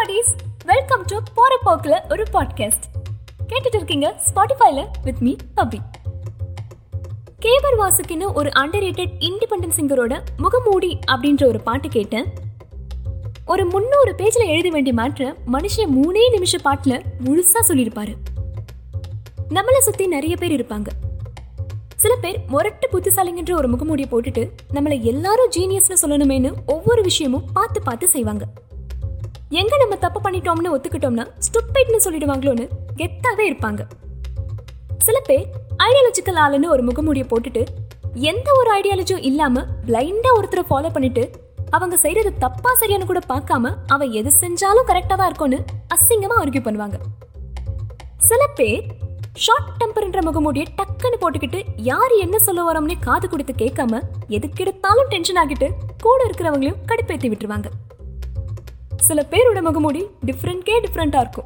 Bodies welcome to போற போக்குல ஒரு பாட்காஸ்ட் கேட்டுட்டு இருக்கீங்க ஸ்பாட்டிஃபைல வித் மீ அபி கேபர் வாசுக்குன்னு ஒரு அண்டர் ரேட்டட் இண்டிபெண்டன்ட் சிங்கரோட முகமூடி அப்படின்ற ஒரு பாட்டு கேட்டேன் ஒரு முன்னூறு பேஜ்ல எழுத வேண்டிய மாற்ற மனுஷன் மூணே நிமிஷ பாட்டுல முழுசா சொல்லியிருப்பாரு நம்மளை சுத்தி நிறைய பேர் இருப்பாங்க சில பேர் முரட்டு புத்திசாலிங்கன்ற ஒரு முகமூடியை போட்டுட்டு நம்மளை எல்லாரும் ஜீனியஸ்னு சொல்லணுமேனு ஒவ்வொரு விஷயமும் பார்த்து பார்த்து செய்வாங்க எங்க நம்ம தப்பு பண்ணிட்டோம்னு ஒத்துக்கிட்டோம்னா ஸ்டூப்பிட்னு சொல்லிடுவாங்களோன்னு கெத்தாவே இருப்பாங்க. சில பேர் ஐடியாலஜிக்கல் ஆளுன்னு ஒரு முகமூடியை போட்டுட்டு எந்த ஒரு ஐடியாலஜியும் இல்லாம பிளைண்டா ஒருத்தரை ஃபாலோ பண்ணிட்டு அவங்க செய்யறது தப்பா சரியானு கூட பார்க்காம அவ எது செஞ்சாலும் கரெக்டா தான் இருக்கும்னு அசிங்கமா ஆர்கியூ பண்ணுவாங்க. சில பேர் ஷார்ட் டெம்பர்ன்ற முகமூடியை டக்குன்னு போட்டுக்கிட்டு யார் என்ன சொல்ல வரோம்னே காது கொடுத்து கேட்காம எதுக்கெடுத்தாலும் டென்ஷன் ஆகிட்டு கூட இருக்கிறவங்களையும் கடுப்பேத்தி விட்டுருவாங்க. சில பேரோட முகமூடி டிஃப்ரெண்ட்கே டிஃப்ரெண்டா இருக்கும்.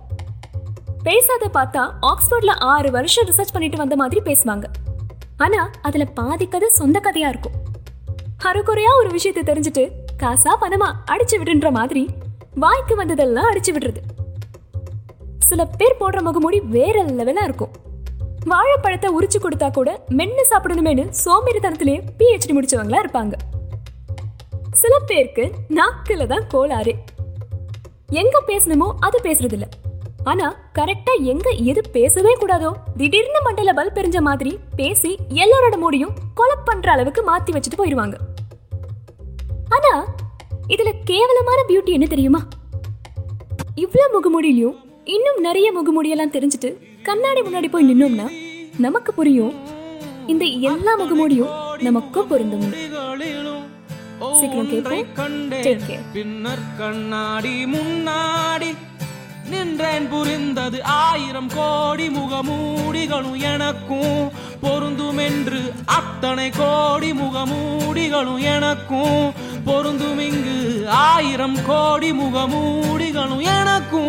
பேசாத பார்த்தா ஆக்ஸ்போர்ட்ல ஆறு வருஷம் ரிசர்ச் பண்ணிட்டு வந்த மாதிரி பேசுவாங்க. ஆனா அதுல பாதி கதை சொந்த கதையா இருக்கும். அரைக்குறையா ஒரு விஷயத்தை தெரிஞ்சுட்டு காசா பணமா அடிச்சு விடுன்ற மாதிரி வாய்க்கு வந்ததெல்லாம் அடிச்சு விடுறது. சில பேர் போடுற முகமூடி வேற லெவலா இருக்கும். வாழைப்பழத்தை உரிச்சு கொடுத்தா கூட மென்னு சாப்பிடணுமேனு சோம்பேறித்தனத்திலே பிஹெச்டி முடிச்சவங்களா இருப்பாங்க. சில பேருக்கு நாக்குல தான் கோளாறு. எங்க பேசணுமோ அது பேசுறது இல்ல ஆனா கரெக்டா எங்க எது பேசவே கூடாதோ திடீர்னு மண்டல பல் பெரிஞ்ச மாதிரி பேசி எல்லாரோட மூடியும் கொலை பண்ற அளவுக்கு மாத்தி வச்சுட்டு போயிருவாங்க. ஆனா இதுல கேவலமான பியூட்டி என்ன தெரியுமா? இவ்வளவு முகமூடியிலையும் இன்னும் நிறைய முகமூடியெல்லாம் தெரிஞ்சுட்டு கண்ணாடி முன்னாடி போய் நின்னோம்னா நமக்கு புரியும். இந்த எல்லா முகமூடியும் நமக்கும் பொருந்தும். சீக்கிரம் கேட்போம். பின்னர் கண்ணாடி முன்னாடி நின்றேன். புரிந்தது ஆயிரம் கோடி முகமூடிகளும் எனக்கும். பொருந்தும் என்று அத்தனை கோடி முகமூடிகளும் எனக்கும். பொருந்தும் இங்கு ஆயிரம் கோடி முகமூடிகளும் எனக்கும்.